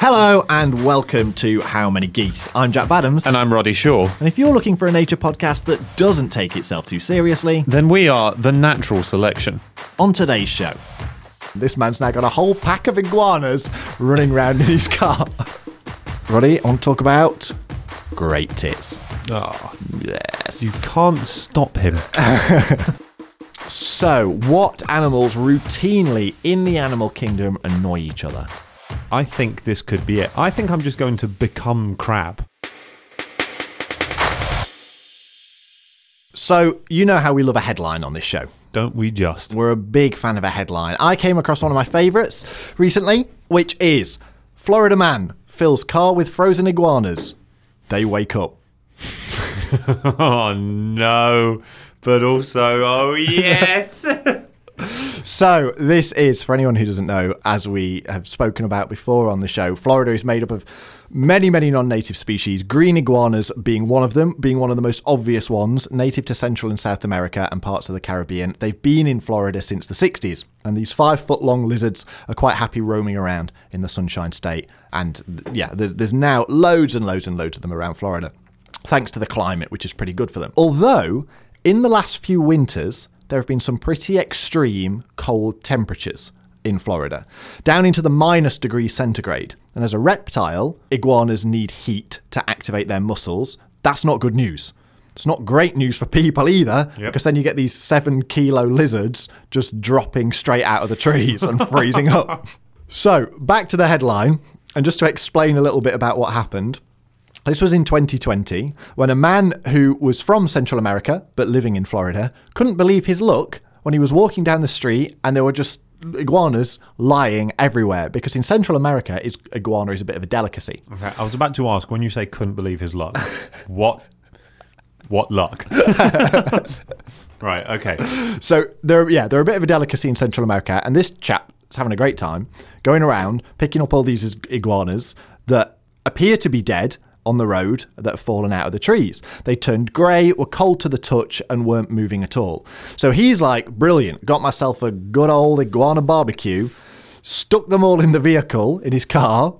Hello and welcome to How Many Geese. I'm Jack Baddams. And I'm Roddy Shaw. And if you're looking for a nature podcast that doesn't take itself too seriously, Then we are the natural selection. on today's show, this man's now got a whole pack of iguanas running around in his car. Roddy, I want to talk about great tits. Oh, yes. You can't stop him. So, what animals routinely in the animal kingdom annoy each other? I think this could be it. I think I'm just going to become crab. So, you know how we love a headline on this show. Don't we just? We're a big fan of a headline. I came across one of my favourites recently, which is Florida man fills car with frozen iguanas. They wake up. Oh no. But also, oh yes. So, this is, for anyone who doesn't know, as we have spoken about before on the show, Florida is made up of many, many non native species, green iguanas being one of them, being one of the most obvious ones, native to Central and South America and parts of the Caribbean. They've been in Florida since the 60s, and these five foot long lizards are quite happy roaming around in the Sunshine State. And yeah, there's, there's now loads and loads and loads of them around Florida, thanks to the climate, which is pretty good for them. Although, in the last few winters, there have been some pretty extreme cold temperatures in Florida, down into the minus degrees centigrade. And as a reptile, iguanas need heat to activate their muscles. That's not good news. It's not great news for people either, because then you get these seven kilo lizards just dropping straight out of the trees and freezing up. So, back to the headline, and just to explain a little bit about what happened. This was in 2020 when a man who was from Central America but living in Florida couldn't believe his luck when he was walking down the street and there were just iguanas lying everywhere because in Central America is iguana is a bit of a delicacy. Okay, I was about to ask when you say couldn't believe his luck, what what luck? right, okay. So they're yeah, they're a bit of a delicacy in Central America and this chap's having a great time going around picking up all these iguanas that appear to be dead on the road that have fallen out of the trees. They turned grey, were cold to the touch, and weren't moving at all. So he's like, brilliant, got myself a good old iguana barbecue, stuck them all in the vehicle in his car,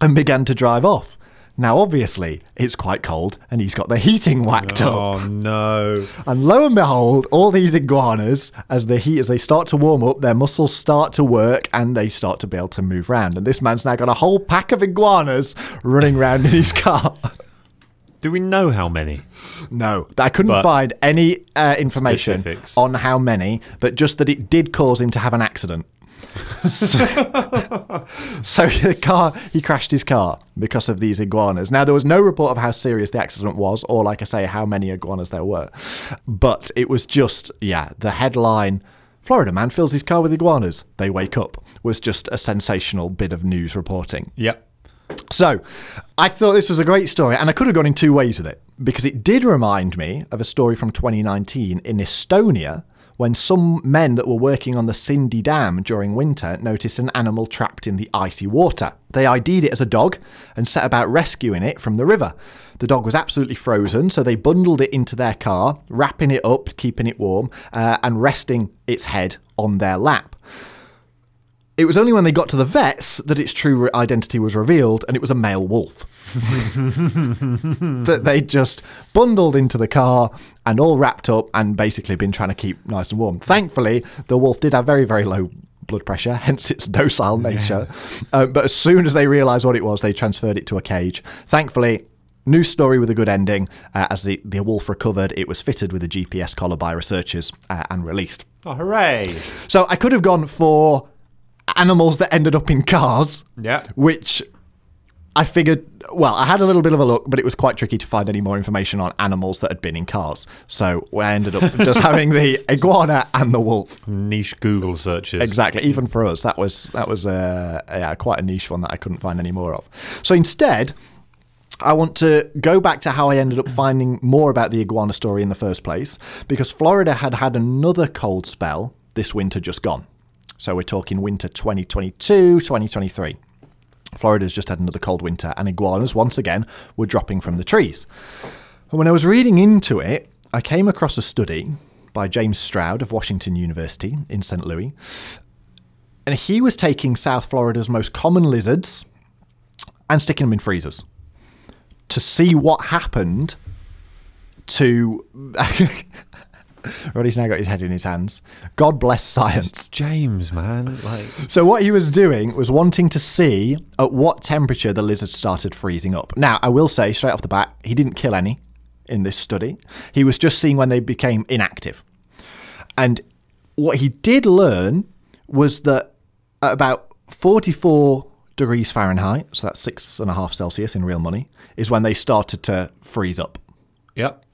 and began to drive off. Now, obviously, it's quite cold, and he's got the heating whacked up. Oh no. And lo and behold, all these iguanas, as the heat as they start to warm up, their muscles start to work and they start to be able to move around. And this man's now got a whole pack of iguanas running around in his car. Do we know how many? No, I couldn't But- find any uh, information Specifics. on how many, but just that it did cause him to have an accident. so, so the car, he crashed his car because of these iguanas. Now there was no report of how serious the accident was, or like I say, how many iguanas there were. But it was just, yeah, the headline. Florida man fills his car with iguanas. They wake up. Was just a sensational bit of news reporting. Yep. So, I thought this was a great story, and I could have gone in two ways with it because it did remind me of a story from 2019 in Estonia when some men that were working on the Sindi Dam during winter noticed an animal trapped in the icy water. They ID'd it as a dog and set about rescuing it from the river. The dog was absolutely frozen, so they bundled it into their car, wrapping it up, keeping it warm, uh, and resting its head on their lap. It was only when they got to the vets that its true identity was revealed, and it was a male wolf. that they just bundled into the car and all wrapped up and basically been trying to keep nice and warm. Thankfully, the wolf did have very, very low blood pressure, hence its docile nature. Uh, but as soon as they realised what it was, they transferred it to a cage. Thankfully, New story with a good ending. Uh, as the, the wolf recovered, it was fitted with a GPS collar by researchers uh, and released. Oh, hooray. So I could have gone for animals that ended up in cars, Yeah. which I figured, well, I had a little bit of a look, but it was quite tricky to find any more information on animals that had been in cars. So I ended up just having the iguana and the wolf. Niche Google searches. Exactly. Even for us, that was that was uh, yeah, quite a niche one that I couldn't find any more of. So instead, I want to go back to how I ended up finding more about the iguana story in the first place, because Florida had had another cold spell this winter just gone. So we're talking winter 2022, 2023. Florida's just had another cold winter, and iguanas, once again, were dropping from the trees. And when I was reading into it, I came across a study by James Stroud of Washington University in St. Louis. And he was taking South Florida's most common lizards and sticking them in freezers to see what happened to. Roddy's now got his head in his hands. God bless science. James, man. Like, So what he was doing was wanting to see at what temperature the lizards started freezing up. Now, I will say straight off the bat, he didn't kill any in this study. He was just seeing when they became inactive. And what he did learn was that at about 44 degrees Fahrenheit, so that's six and a half Celsius in real money, is when they started to freeze up. yep.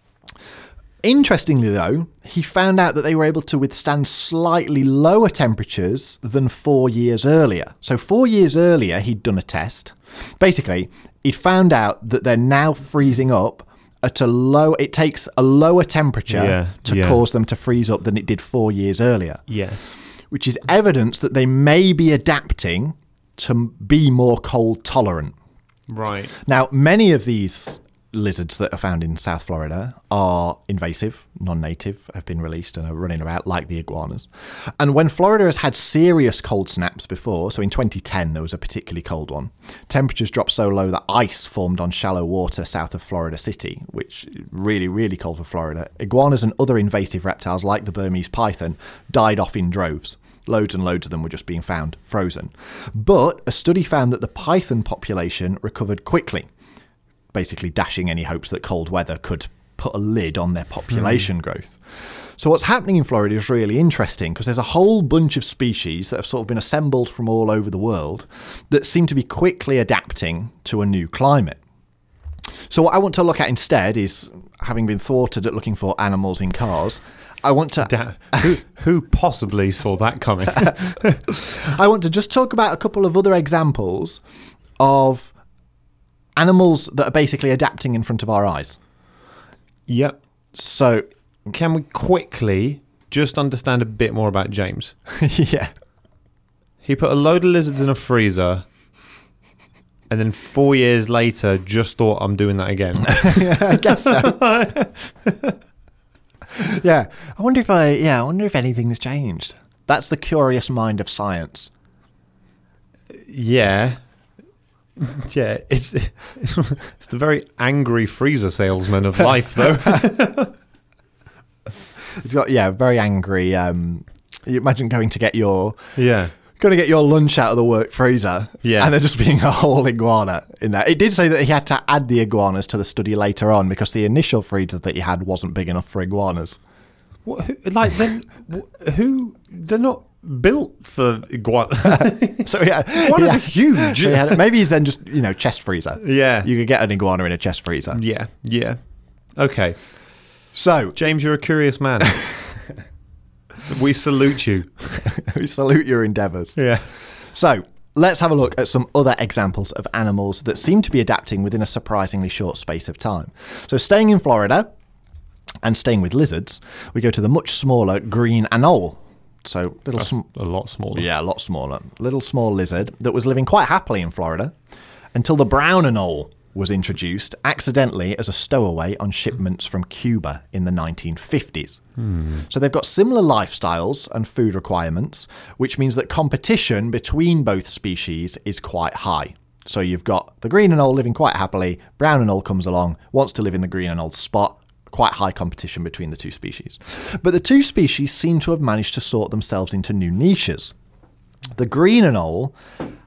Interestingly, though, he found out that they were able to withstand slightly lower temperatures than four years earlier. So, four years earlier, he'd done a test. Basically, he'd found out that they're now freezing up at a low, it takes a lower temperature Yeah, to yeah. cause them to freeze up than it did four years earlier, Yes. which is evidence that they may be adapting to be more cold tolerant. Right. Now, many of these lizards that are found in South Florida are invasive, non native, have been released and are running about like the iguanas. And when Florida has had serious cold snaps before, so in 2010 there was a particularly cold one, temperatures dropped so low that ice formed on shallow water south of Florida City, which really, really cold for Florida. Iguanas and other invasive reptiles like the Burmese python died off in droves. Loads and loads of them were just being found frozen. But a study found that the python population recovered quickly basically dashing any hopes that cold weather could put a lid on their hmm. population growth. So what's happening in Florida is really interesting because there's a whole bunch of species that have sort of been assembled from all over the world that seem to be quickly adapting to a new climate. So what I want to look at instead is having been thwarted at looking for animals in cars, I want to Da- who, who possibly saw that coming? I want to just talk about a couple of other examples of animals that are basically adapting in front of our eyes. yep. So Can we quickly just understand a bit more about James? yeah. He put a load of lizards in a freezer and then four years later just thought I'm doing that again. I guess so. yeah. I wonder if I yeah, I wonder if anything's changed. That's the curious mind of science. yeah. Yeah, it's, it's the very angry freezer salesman of life, though. It's got yeah, very angry um you imagine going to get your yeah, going to get your lunch out of the work freezer. Yeah. And there just being a whole iguana in there. It did say that he had to add the iguanas to the study later on because the initial freezer that he had wasn't big enough for iguanas. what, who, like then who they're not built for iguana. So yeah, Iguanas yeah. are huge. So maybe he's then just, you know, chest freezer. Yeah, You could get an iguana in a chest freezer. yeah, yeah. Okay, So, James, you're a curious man. we salute you. we salute your endeavours. Yeah. So, let's have a look at some other examples of animals that seem to be adapting within a surprisingly short space of time. So, staying in Florida and staying with lizards, we go to the much smaller green anole. So, little sm- a lot smaller. yeah, a lot smaller. Little small lizard that was living quite happily in Florida until the brown anole was introduced accidentally as a stowaway on shipments from Cuba in the 1950s. Hmm. So they've got similar lifestyles and food requirements, which means that competition between both species is quite high. So you've got the green anole living quite happily, brown anole comes along, wants to live in the green anole spot, quite high competition between the two species. But the two species seem to have managed to sort themselves into new niches. The green anole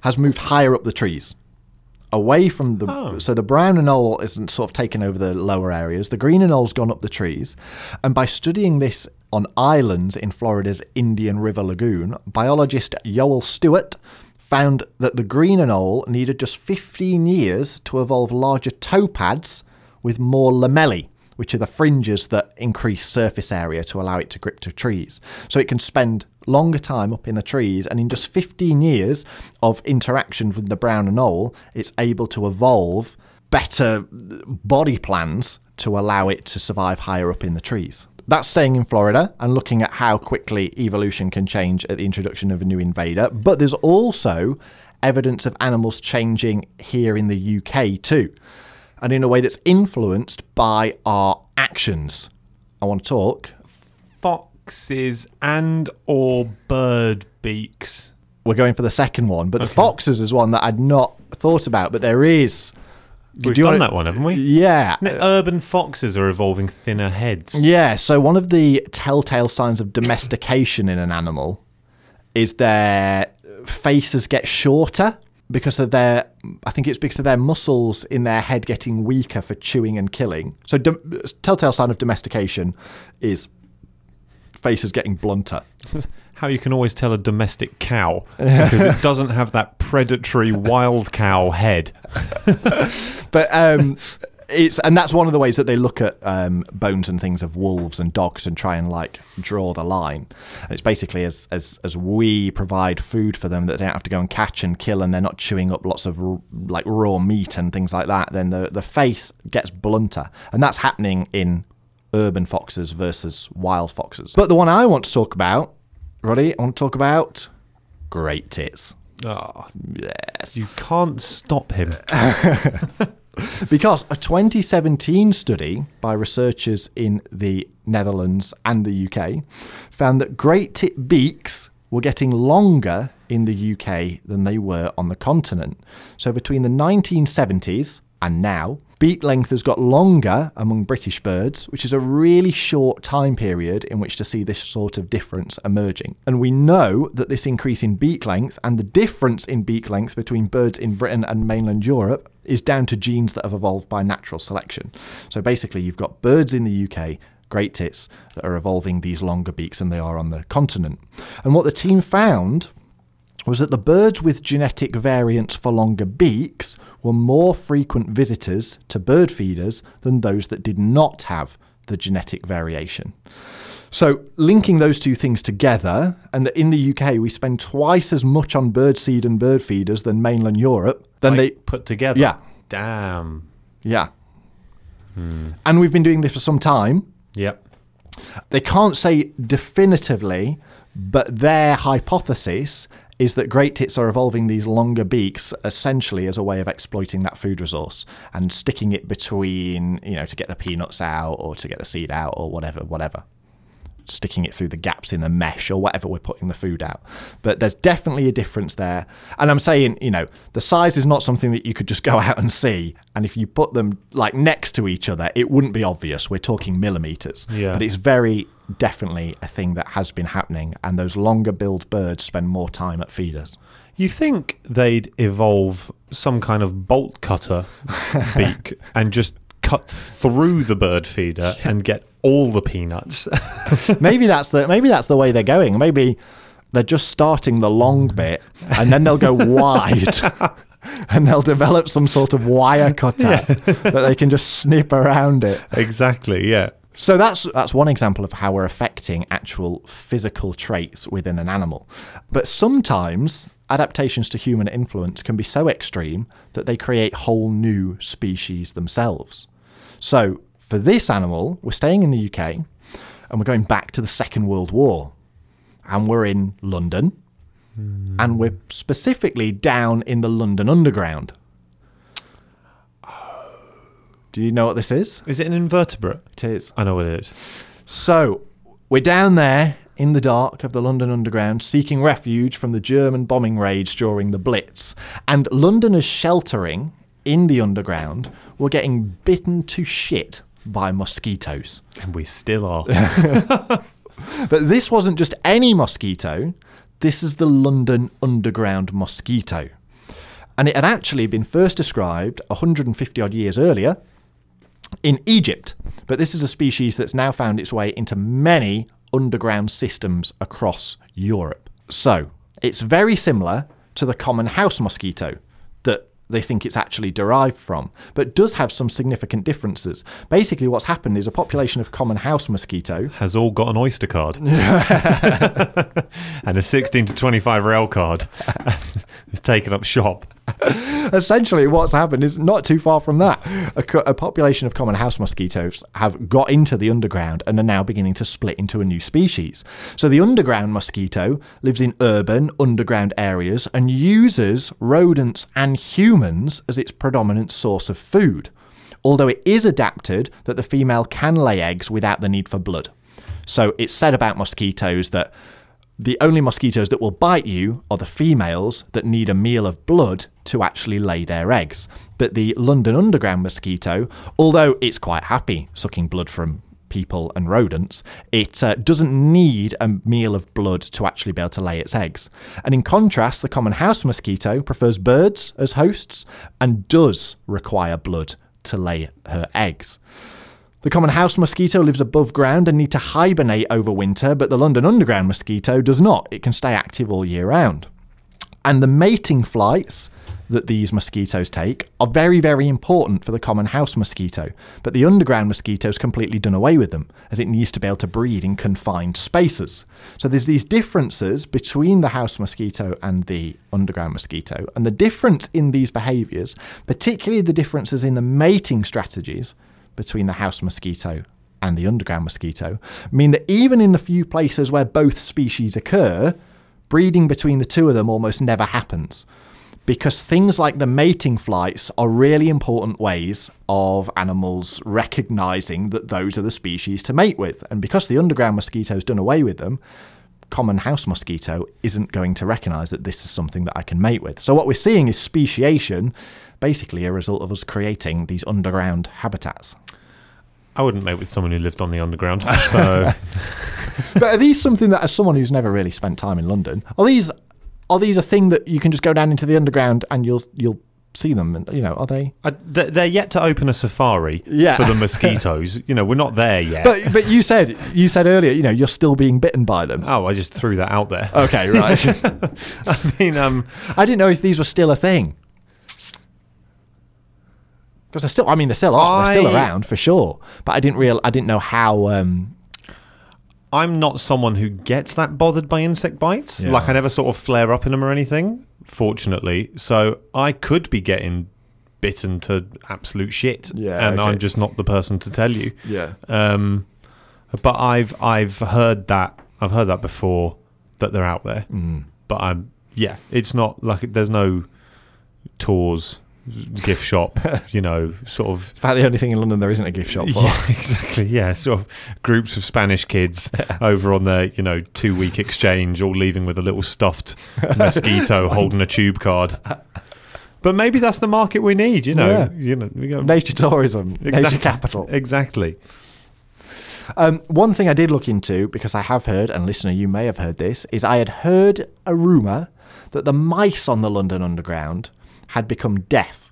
has moved higher up the trees, away from the. Oh. So the brown anole isn't sort of taken over the lower areas. The green anole's gone up the trees, and by studying this on islands in Florida's Indian River Lagoon, biologist Yoel Stuart found that the green anole needed just 15 years to evolve larger toe pads with more lamellae which are the fringes that increase surface area to allow it to grip to trees. So it can spend longer time up in the trees, and in just 15 years of interaction with the brown anole, it's able to evolve better uh, body plans to allow it to survive higher up in the trees. That's staying in Florida and looking at how quickly evolution can change at the introduction of a new invader. But there's also evidence of animals changing here in the UK too and in a way that's influenced by our actions. I want to talk. Foxes and or bird beaks. we're going for the second one. But the foxes is one that I'd not thought about, but there is. We've Do you done wanna- that one, haven't we? Yeah. Urban foxes are evolving thinner heads. Yeah, so one of the telltale signs of domestication in an animal is their faces get shorter because of their I think it's because of their muscles in their head getting weaker for chewing and killing. So dom- telltale sign of domestication is faces getting blunter. How you can always tell a domestic cow because it doesn't have that predatory wild cow head. But um, it's and that's one of the ways that they look at um, bones and things of wolves and dogs and try and like draw the line. And it's basically as as as we provide food for them that they don't have to go and catch and kill, and they're not chewing up lots of r- like raw meat and things like that. Then the the face gets blunter, and that's happening in urban foxes versus wild foxes. But the one I want to talk about, Roddy, I want to talk about great tits. Oh, Yes. you can't stop him. Because a 2017 study by researchers in the Netherlands and the UK found that great tit beaks were getting longer in the UK than they were on the continent. So between the 1970s and now, beak length has got longer among British birds, which is a really short time period in which to see this sort of difference emerging. And we know that this increase in beak length and the difference in beak length between birds in Britain and mainland Europe is down to genes that have evolved by natural selection. So basically, you've got birds in the UK, great tits, that are evolving these longer beaks than they are on the continent. And what the team found was that the birds with genetic variants for longer beaks were more frequent visitors to bird feeders than those that did not have the genetic variation. So, linking those two things together, and that in the UK we spend twice as much on birdseed and bird feeders than mainland Europe, then they put together. Yeah. Damn. yeah. Hmm. And we've been doing this for some time. Yep. They can't say definitively, but their hypothesis is that great tits are evolving these longer beaks essentially as a way of exploiting that food resource and sticking it between, you know, to get the peanuts out or to get the seed out or whatever, whatever. Sticking it through the gaps in the mesh or whatever we're putting the food out. But there's definitely a difference there. And I'm saying, you know, the size is not something that you could just go out and see. And if you put them like next to each other, it wouldn't be obvious. We're talking millimeters. Yeah. But it's very definitely a thing that has been happening. And those longer billed birds spend more time at feeders. You think they'd evolve some kind of bolt cutter beak and just cut through the bird feeder and get all the peanuts? maybe that's the maybe that's the way they're going. Maybe they're just starting the long mm. bit and then they'll go wide. And they'll develop some sort of wire cutter that they can just snip around it. exactly, yeah. So that's that's one example of how we're affecting actual physical traits within an animal. But sometimes adaptations to human influence can be so extreme that they create whole new species themselves. So for this animal, we're staying in the UK and we're going back to the Second World War. And we're in London. Hmm. And we're specifically down in the London Underground. Do you know what this is? Is it an invertebrate? It is. I know what it is. So we're down there in the dark of the London Underground, seeking refuge from the German bombing raids during the Blitz. And Londoners sheltering in the Underground were getting bitten to shit by mosquitoes. And we still are. But this wasn't just any mosquito, this is the London Underground mosquito. And it had actually been first described 150 odd years earlier in Egypt. But this is a species that's now found its way into many underground systems across Europe. So it's very similar to the common house mosquito that they think it's actually derived from, but does have some significant differences. Basically, what's happened is a population of common house mosquito Has all got an Oyster card. and a 16 to 25 rail card. has taken up shop. essentially what's happened is not too far from that. A, co- a population of common house mosquitoes have got into the underground and are now beginning to split into a new species. So the underground mosquito lives in urban underground areas and uses rodents and humans as its predominant source of food. Although it is adapted that the female can lay eggs without the need for blood. So it's said about mosquitoes that The only mosquitoes that will bite you are the females that need a meal of blood to actually lay their eggs. But the London Underground mosquito, although it's quite happy sucking blood from people and rodents, it uh, doesn't need a meal of blood to actually be able to lay its eggs. And in contrast, the common house mosquito prefers birds as hosts and does require blood to lay her eggs. The common house mosquito lives above ground and need to hibernate over winter, but the London Underground mosquito does not. It can stay active all year round. And the mating flights that these mosquitoes take are very, very important for the common house mosquito. But the underground mosquito's completely done away with them, as it needs to be able to breed in confined spaces. So there's these differences between the house mosquito and the underground mosquito. And the difference in these behaviours, particularly the differences in the mating strategies between the house mosquito and the underground mosquito, mean that even in the few places where both species occur, breeding between the two of them almost never happens because things like the mating flights are really important ways of animals recognizing that those are the species to mate with. And because the underground mosquito's done away with them, common house mosquito isn't going to recognize that this is something that I can mate with. So what we're seeing is speciation, basically a result of us creating these underground habitats. I wouldn't mate with someone who lived on the underground. So, but are these something that, as someone who's never really spent time in London, are these are these a thing that you can just go down into the underground and you'll you'll see them? And you know, are they? They're they're yet to open a safari Yeah. for the mosquitoes. you know, we're not there yet. But but you said you said earlier, you know, you're still being bitten by them. oh, I just threw that out there. Okay, right. I mean, um, I didn't know if these were still a thing. Because they're still, I mean, they're still are, they're still I- around for sure. But I didn't real, I didn't know how. Um, I'm not someone who gets that bothered by insect bites. Yeah. Like I never sort of flare up in them or anything, fortunately. So I could be getting bitten to absolute shit. Yeah, And okay. I'm just not the person to tell you. yeah, Um, but I've I've heard that I've heard that before that they're out there. Mm. But I'm yeah, it's not like there's no tours, gift shop, you know, sort of it's about the only thing in London there isn't a gift shop for. yeah, exactly. Yeah, sort of groups of Spanish kids over on their, you know, two week exchange, all leaving with a little stuffed mosquito holding a tube card. But maybe that's the market we need. You know, Yeah. you know, we go, Nature tourism, nature capital. exactly. Um, one thing I did look into because I have heard, and listener, you may have heard this, is I had heard a rumor that the mice on the London Underground had become deaf.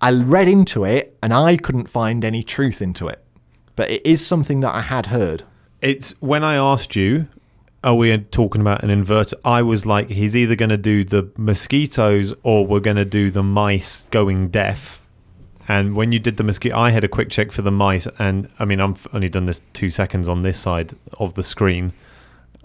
I read into it and I couldn't find any truth into it, but it is something that I had heard. It's when I asked you, are we talking about an inverter? I was like, he's either going to do the mosquitoes or we're going to do the mice going deaf. And when you did the mosquito, I had a quick check for the mice, and I mean, I've only done this two seconds on this side of the screen.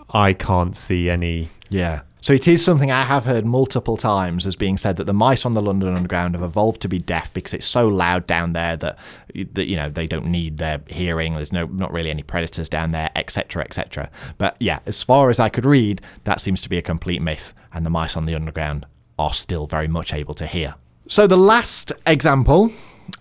I can't see any. Yeah. So it is something I have heard multiple times as being said that the mice on the London Underground have evolved to be deaf because it's so loud down there that that you know they don't need their hearing. There's no not really any predators down there, etc., etc. But yeah, as far as I could read, that seems to be a complete myth, and the mice on the Underground are still very much able to hear. So the last example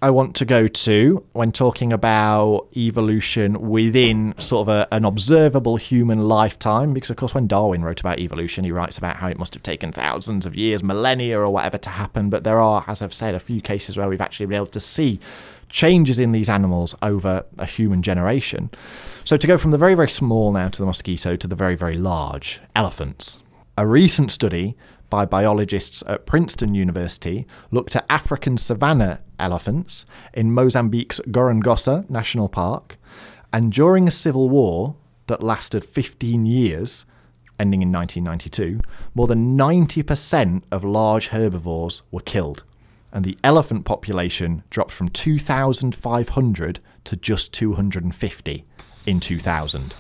I want to go to when talking about evolution within sort of a, an observable human lifetime, because of course, when Darwin wrote about evolution, he writes about how it must have taken thousands of years, millennia, or whatever to happen. But there are, as I've said, a few cases where we've actually been able to see changes in these animals over a human generation. So to go from the very, very small now to the mosquito to the very, very large, elephants. A recent study by biologists at Princeton University looked at African savanna elephants in Mozambique's Gorongosa National Park, and during a civil war that lasted 15 years, ending in 1992, more than 90% of large herbivores were killed, and the elephant population dropped from 2,500 to just 250 in 2000.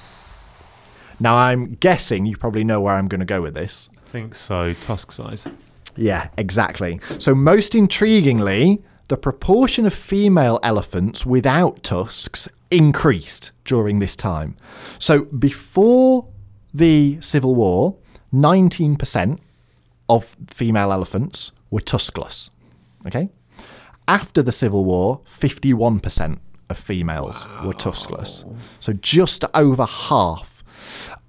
Now, I'm guessing you probably know where I'm going to go with this. I think so. Tusk size. Yeah, exactly. So, most intriguingly, the proportion of female elephants without tusks increased during this time. So, before the Civil War, 19% of female elephants were tuskless. Okay? After the Civil War, 51% of females were tuskless. So, just over half.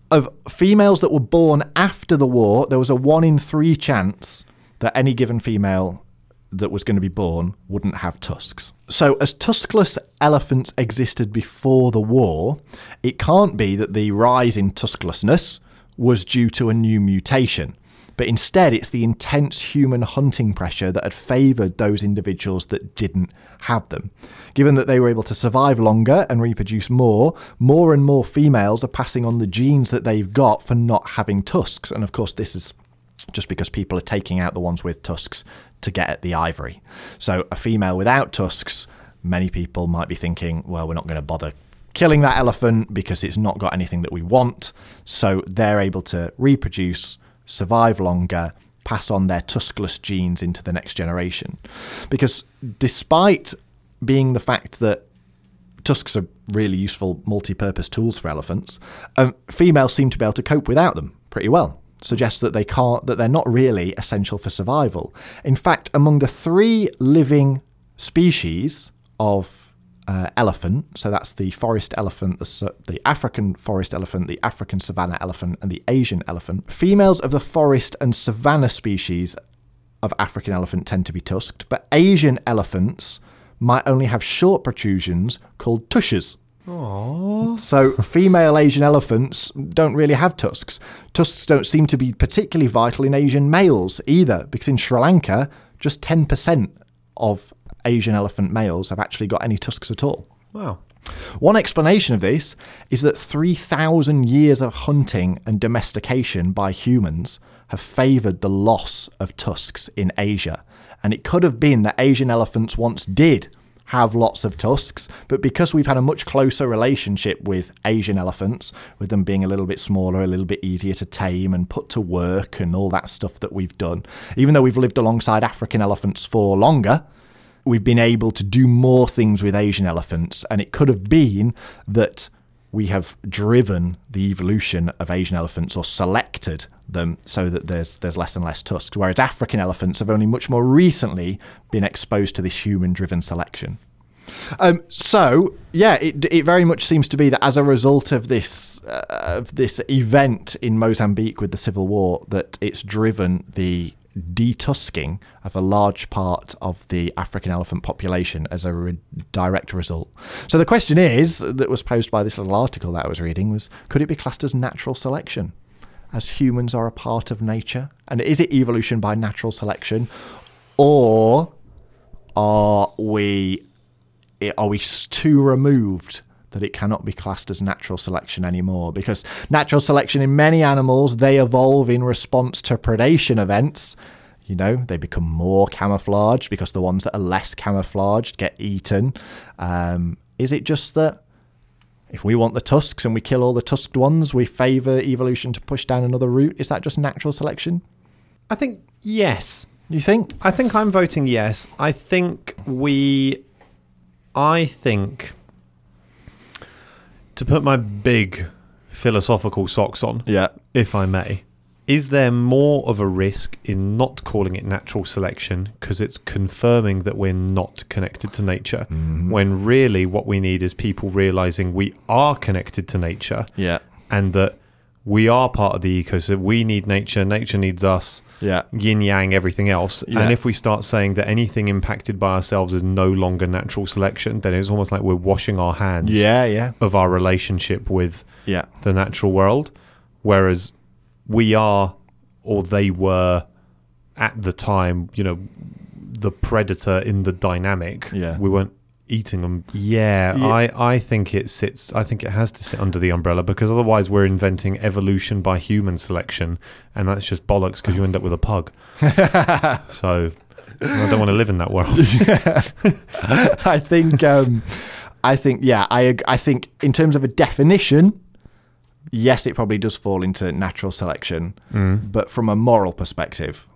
of females that were born after the war, there was a one in three chance that any given female that was going to be born wouldn't have tusks. So, as tuskless elephants existed before the war, it can't be that the rise in tusklessness was due to a new mutation. But instead, it's the intense human hunting pressure that had favoured those individuals that didn't have them. Given that they were able to survive longer and reproduce more, more and more females are passing on the genes that they've got for not having tusks. And of course, this is just because people are taking out the ones with tusks to get at the ivory. So, a female without tusks, many people might be thinking, well, we're not going to bother killing that elephant because it's not got anything that we want. So, they're able to reproduce, survive longer, pass on their tuskless genes into the next generation. Because despite being the fact that tusks are really useful multi purpose tools for elephants, um, females seem to be able to cope without them pretty well suggests that they can't that they're not really essential for survival. In fact, among the three living species of uh, elephant, so that's the forest elephant, the, the African forest elephant, the African savanna elephant, and the Asian elephant, females of the forest and savanna species of African elephant tend to be tusked, but Asian elephants might only have short protrusions called tushes. Aww. So female Asian elephants don't really have tusks. Tusks don't seem to be particularly vital in Asian males either, because in Sri Lanka, just 10% of Asian elephant males have actually got any tusks at all. Wow. One explanation of this is that 3,000 years of hunting and domestication by humans have favoured the loss of tusks in Asia. And it could have been that Asian elephants once did have lots of tusks, but because we've had a much closer relationship with Asian elephants, with them being a little bit smaller, a little bit easier to tame and put to work, and all that stuff that we've done, even though we've lived alongside African elephants for longer, we've been able to do more things with Asian elephants. And it could have been that we have driven the evolution of Asian elephants or selected them so that there's there's less and less tusks, whereas African elephants have only much more recently been exposed to this human-driven selection. Um, so yeah, it, it very much seems to be that as a result of this uh, of this event in Mozambique with the civil war, that it's driven the detusking of a large part of the African elephant population as a re- direct result. So the question is that was posed by this little article that I was reading was could it be classed as natural selection? As humans are a part of nature? And is it evolution by natural selection? Or are we are we too removed that it cannot be classed as natural selection anymore because natural selection in many animals they evolve in response to predation events you know they become more camouflaged because the ones that are less camouflaged get eaten um, is it just that if we want the tusks and we kill all the tusked ones we favor evolution to push down another route is that just natural selection I think yes. you think I think I'm voting yes. I think we. I think. To put my big philosophical socks on, yeah if I may, is there more of a risk in not calling it natural selection because it's confirming that we're not connected to nature mm-hmm. when really what we need is people realizing we are connected to nature yeah and that we are part of the ecosystem. We need nature, nature needs us, yeah yin yang, everything else. Yeah. And if we start saying that anything impacted by ourselves is no longer natural selection, then it's almost like we're washing our hands yeah yeah of our relationship with yeah the natural world. Whereas we are, or they were at the time, you know, the predator in the dynamic. Yeah. We weren't eating them. Yeah, Yeah. I, I think it sits, I think it has to sit under the umbrella because otherwise we're inventing evolution by human selection. And that's just bollocks because you end up with a pug. so I don't want to live in that world. I think um, I think yeah I I think in terms of a definition yes it probably does fall into natural selection mm. but from a moral perspective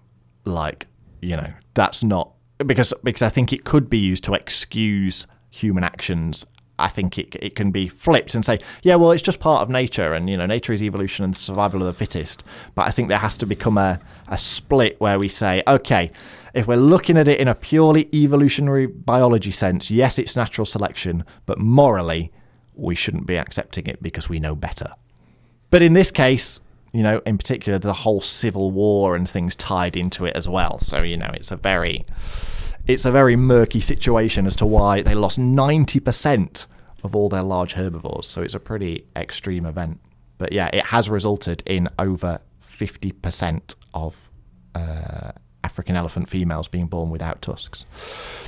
like you know that's not because because I think it could be used to excuse human actions I think it, it can be flipped and say, yeah, well, it's just part of nature, and you know, nature is evolution and survival of the fittest. But I think there has to become a, a split where we say, okay, if we're looking at it in a purely evolutionary biology sense, yes, it's natural selection, but morally, we shouldn't be accepting it because we know better. But in this case, you know, in particular, the whole civil war and things tied into it as well. So you know, it's a very, it's a very murky situation as to why they lost ninety percent of all their large herbivores. So it's a pretty extreme event. But yeah, it has resulted in over fifty percent of uh, African elephant females being born without tusks.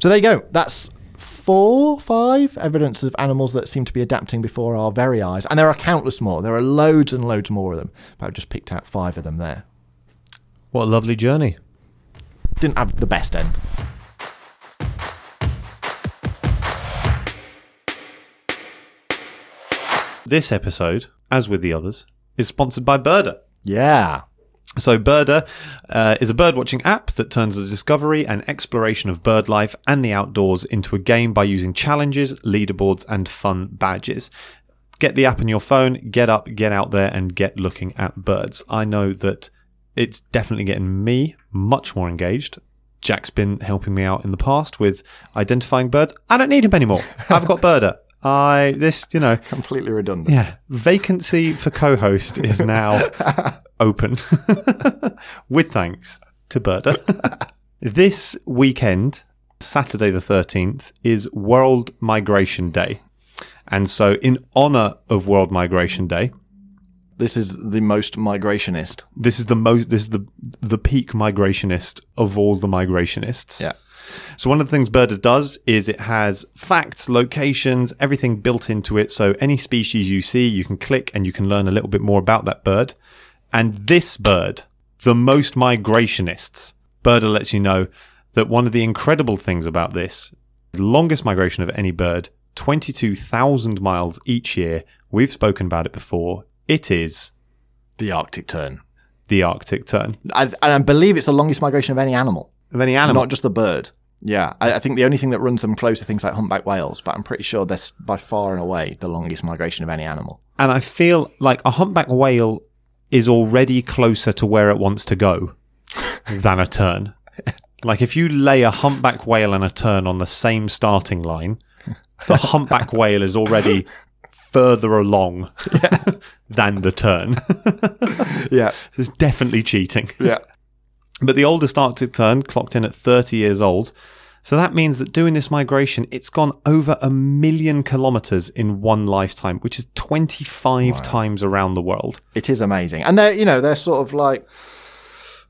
So there you go. That's four, five evidence of animals that seem to be adapting before our very eyes. And there are countless more. There are loads and loads more of them. But I've just picked out five of them there. What a lovely journey. Didn't have the best end. This episode, as with the others, is sponsored by Birda. Yeah. So, Birda uh, is a bird watching app that turns the discovery and exploration of bird life and the outdoors into a game by using challenges, leaderboards, and fun badges. Get the app on your phone, get up, get out there, and get looking at birds. I know that it's definitely getting me much more engaged. Jack's been helping me out in the past with identifying birds. I don't need him anymore. I've got Birda. I this you know Completely redundant. yeah vacancy for co-host is now open with thanks to Birda. this weekend, Saturday the 13th, is World Migration Day. And so, in honor of World Migration Day, This is the most migrationist. this is the most, this is the, the peak migrationist of all the migrationists. Yeah. So one of the things Birders does is it has facts, locations, everything built into it. So any species you see, you can click and you can learn a little bit more about that bird. And this bird, the most migrationists, Birda lets you know that one of the incredible things about this, the longest migration of any bird, 22,000 miles each year. We've spoken about it before. It is The Arctic tern. the Arctic tern. I, and I believe it's the longest migration of any animal, Of any animal. not just the bird. Yeah. I, I think the only thing that runs them close are things like humpback whales, but I'm pretty sure they're by far and away the longest migration of any animal. And I feel like a humpback whale is already closer to where it wants to go than a tern. Like if you lay a humpback whale and a tern on the same starting line, the humpback whale is already further along than the tern. Yeah. So it's definitely cheating. Yeah. But the oldest Arctic tern clocked in at 30 years old. So that means that doing this migration, it's gone over a million kilometers in one lifetime, which is 25 times around the world. It is amazing. And they're, you know, they're sort of like,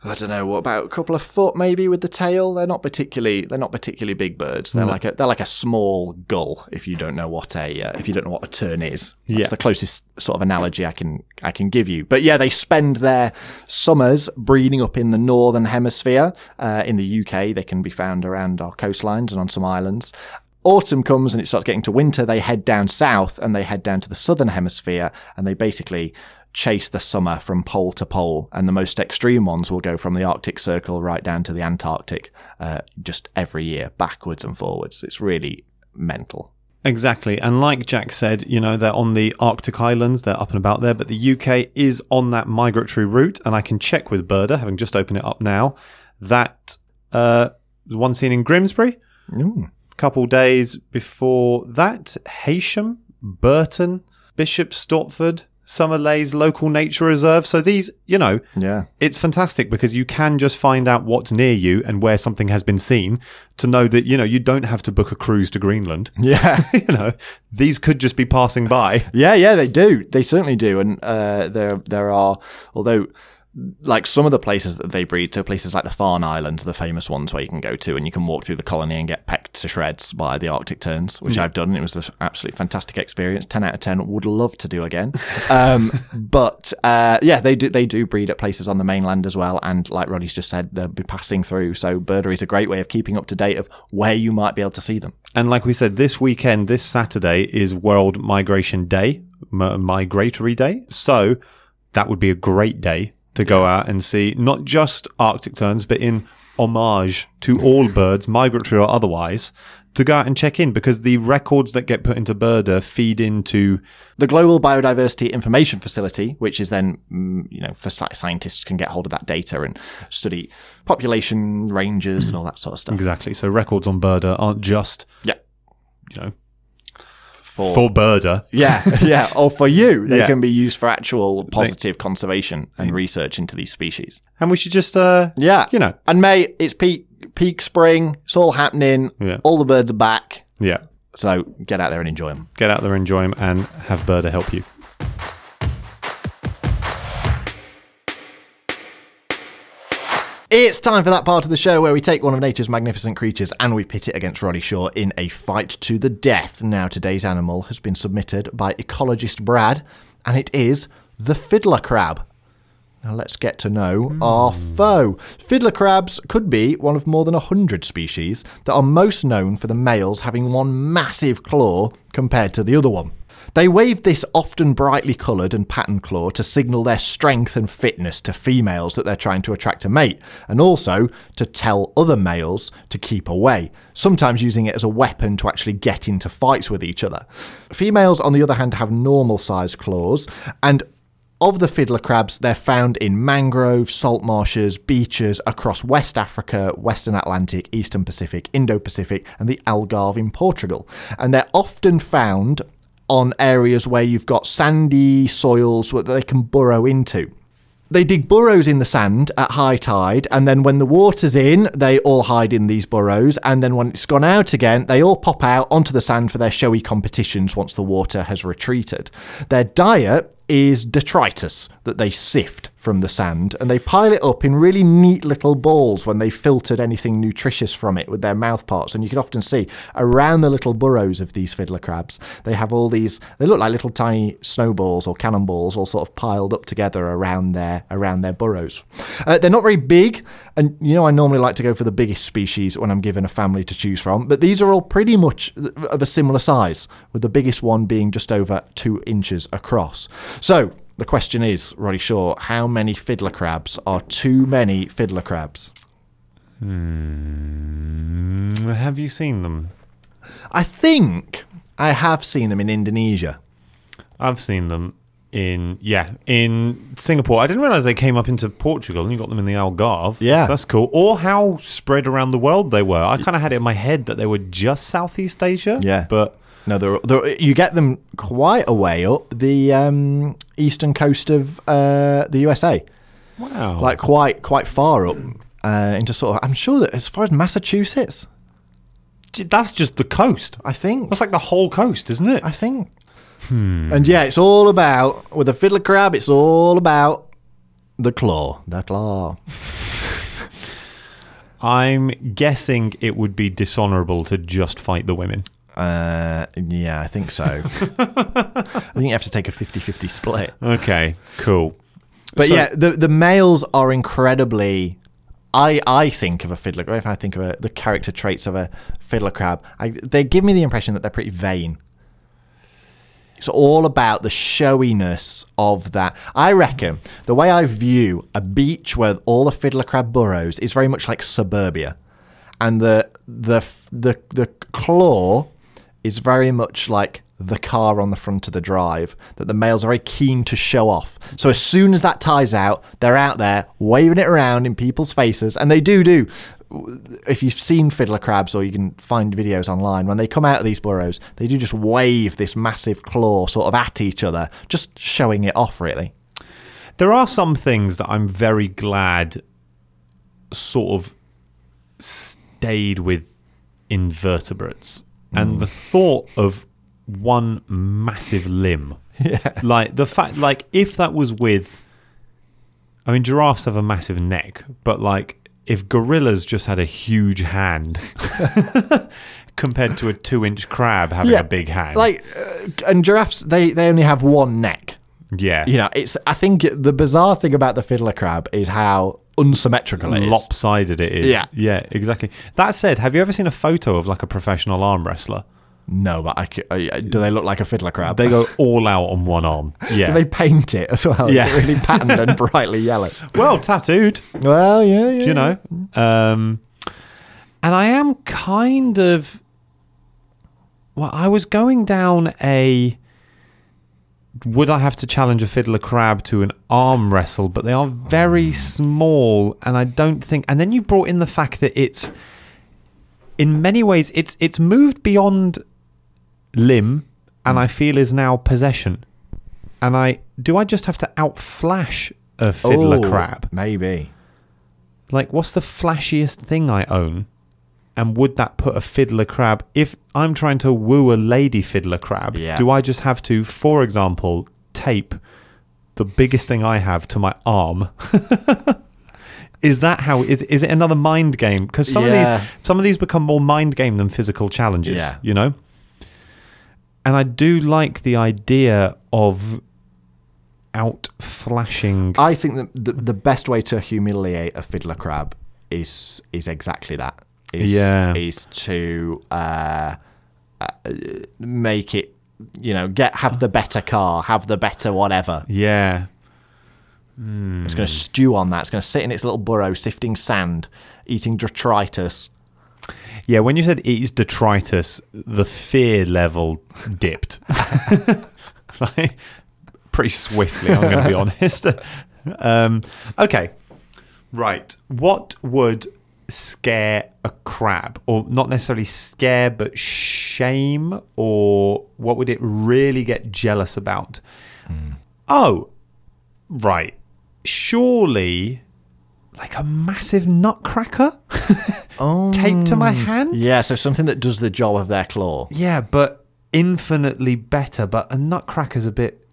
I don't know, what about a couple of foot maybe with the tail? They're not particularly, they're not particularly big birds. They're like a, they're like a small gull. If you don't know what a, uh, if you don't know what a tern is, that's Yeah. the closest sort of analogy I can, I can give you. But yeah, they spend their summers breeding up in the northern hemisphere. Uh, in the UK, they can be found around our coastlines and on some islands. Autumn comes and it starts getting to winter. They head down south and they head down to the southern hemisphere and they basically chase the summer from pole to pole. And the most extreme ones will go from the Arctic Circle right down to the Antarctic uh, just every year, backwards and forwards. It's really mental. Exactly. And like Jack said, you know, they're on the Arctic Islands, they're up and about there, but the UK is on that migratory route. And I can check with Birda, having just opened it up now, that uh, the one seen in Grimsbury, Mm. a couple days before that, Heysham, Burton, Bishop Stortford, Summer Leys Local Nature Reserve. So these, you know, Yeah. it's fantastic because you can just find out what's near you and where something has been seen to know that, you know, you don't have to book a cruise to Greenland. Yeah. you know, these could just be passing by. Yeah, yeah, they do. They certainly do. And uh, there, there are, although, like some of the places that they breed, to places like the Farne Islands, are the famous ones where you can go to and you can walk through the colony and get pecked to shreds by the Arctic terns, which I've done. It was an absolutely fantastic experience. Ten out of ten. Would love to do again. Um, but uh, yeah, they do. They do breed at places on the mainland as well. And like Roddy's just said, they'll be passing through. So birdery is a great way of keeping up to date of where you might be able to see them. And like we said, this weekend, this Saturday is World Migration Day, M- Migratory Day. So that would be a great day to go out and see not just Arctic terns, but in homage to all birds, migratory or otherwise, to go out and check in because the records that get put into Birda feed into the Global Biodiversity Information Facility, which is then, mm, you know, for scientists can get hold of that data and study population ranges and all that sort of stuff. exactly. So records on Birda aren't just Yeah. you know for, For Birda. yeah, yeah, or for you. They Yeah. can be used for actual positive conservation and research into these species. And we should just, uh, Yeah, you know, And mate, it's peak peak spring. It's all happening. Yeah. All the birds are back. yeah, So get out there and enjoy them. get out there, and enjoy them, and have Birda help you. It's time for that part of the show where we take one of nature's magnificent creatures and we pit it against Roddy Shaw in a fight to the death. Now, today's animal has been submitted by ecologist Brad, and it is the fiddler crab. Now, let's get to know our foe. Fiddler crabs could be one of more than 100 species that are most known for the males having one massive claw compared to the other one. They wave this often brightly coloured and patterned claw to signal their strength and fitness to females that they're trying to attract a mate, and also to tell other males to keep away, sometimes using it as a weapon to actually get into fights with each other. Females, on the other hand, have normal sized claws, and of the fiddler crabs, they're found in mangroves, salt marshes, beaches across West Africa, Western Atlantic, Eastern Pacific, Indo Pacific, and the Algarve in Portugal. And they're often found on areas where you've got sandy soils that they can burrow into. They dig burrows in the sand at high tide, and then when the water's in, they all hide in these burrows. And then when it's gone out again, they all pop out onto the sand for their showy competitions once the water has retreated. Their diet is detritus that they sift from the sand, and they pile it up in really neat little balls when they've filtered anything nutritious from it with their mouth parts. And you can often see around the little burrows of these fiddler crabs, they have all these, they look like little tiny snowballs or cannonballs all sort of piled up together around their around their burrows. Uh, they're not very big, and you know I normally like to go for the biggest species when I'm given a family to choose from, but these are all pretty much of a similar size, with the biggest one being just over two inches across. So the question is, Roddy Shaw, how many fiddler crabs are too many fiddler crabs? Mm, have you seen them? I think I have seen them in Indonesia. I've seen them in yeah in Singapore. I didn't realize they came up into Portugal and you got them in the Algarve. Yeah. that's cool. Or how spread around the world they were. I kind of had it in my head that they were just Southeast Asia. Yeah. but No, they're, they're, you get them quite a way up the um, eastern coast of uh, the USA, wow, like quite quite far up uh, into sort of. I'm sure that as far as Massachusetts, that's just the coast. I think. That's like the whole coast, isn't it? I think. And yeah, it's all about with a fiddler crab. It's all about the claw, the claw. I'm guessing it would be dishonourable to just fight the women. Uh, yeah, I think so. I think you have to take a 50-50 split. Okay, cool. But So- yeah, the the males are incredibly. I I think of a fiddler. Crab. If I think of a, the character traits of a fiddler crab, I, they give me the impression that they're pretty vain. It's all about the showiness of that. I reckon the way I view a beach where all the fiddler crab burrows is very much like suburbia, and the the the the claw is very much like the car on the front of the drive that the males are very keen to show off. So as soon as that ties out, they're out there waving it around in people's faces, and they do do. If you've seen fiddler crabs, or you can find videos online, when they come out of these burrows, they do just wave this massive claw sort of at each other, just showing it off, really. There are some things that I'm very glad sort of stayed with invertebrates. And mm. the thought of one massive limb. Like the fact like if that was with I mean giraffes have a massive neck, but like if gorillas just had a huge hand compared to a two inch crab having a big hand. Like, uh, and giraffes, they, they only have one neck. yeah. You know, it's. I think the bizarre thing about the fiddler crab is how unsymmetrical it is. lopsided it is. Yeah. yeah, exactly. That said, have you ever seen a photo of like a professional arm wrestler? No, but I, uh, do they look like a fiddler crab? They go all out on one arm. Yeah. Do they paint it as well? Yeah. Is it really patterned and brightly yellow? well, tattooed, Well, yeah, yeah. do you know? Um, and I am kind of. Well, I was going down a. Would I have to challenge a fiddler crab to an arm wrestle? But they are very small, and I don't think. And then you brought in the fact that it's, in many ways, it's it's moved beyond limb and hmm. I feel is now possession. And I do I just have to outflash a fiddler Oh, crab? Maybe. Like, what's the flashiest thing I own? And would that put a fiddler crab? If I'm trying to woo a lady fiddler crab, Yeah. do I just have to, for example, tape the biggest thing I have to my arm? is that how? Is is it another mind game? Because some Yeah. of these some of these become more mind game than physical challenges. Yeah. You know. And I do like the idea of out flashing. I think that the, the best way to humiliate a fiddler crab is is exactly that. Is, Yeah. Is to uh, uh, make it, you know, get have the better car, have the better whatever. Yeah. It's going to stew on that. It's going to sit in its little burrow, sifting sand, eating detritus. Yeah, when you said eats detritus, the fear level dipped. like, pretty swiftly, I'm going to be honest. Um, okay, right. What would scare a crab? Or not necessarily scare, but shame? Or what would it really get jealous about? Oh, right. Surely. Like a massive nutcracker taped to my um, hand? Yeah, so something that does the job of their claw. Yeah, but infinitely better. But a nutcracker's a bit.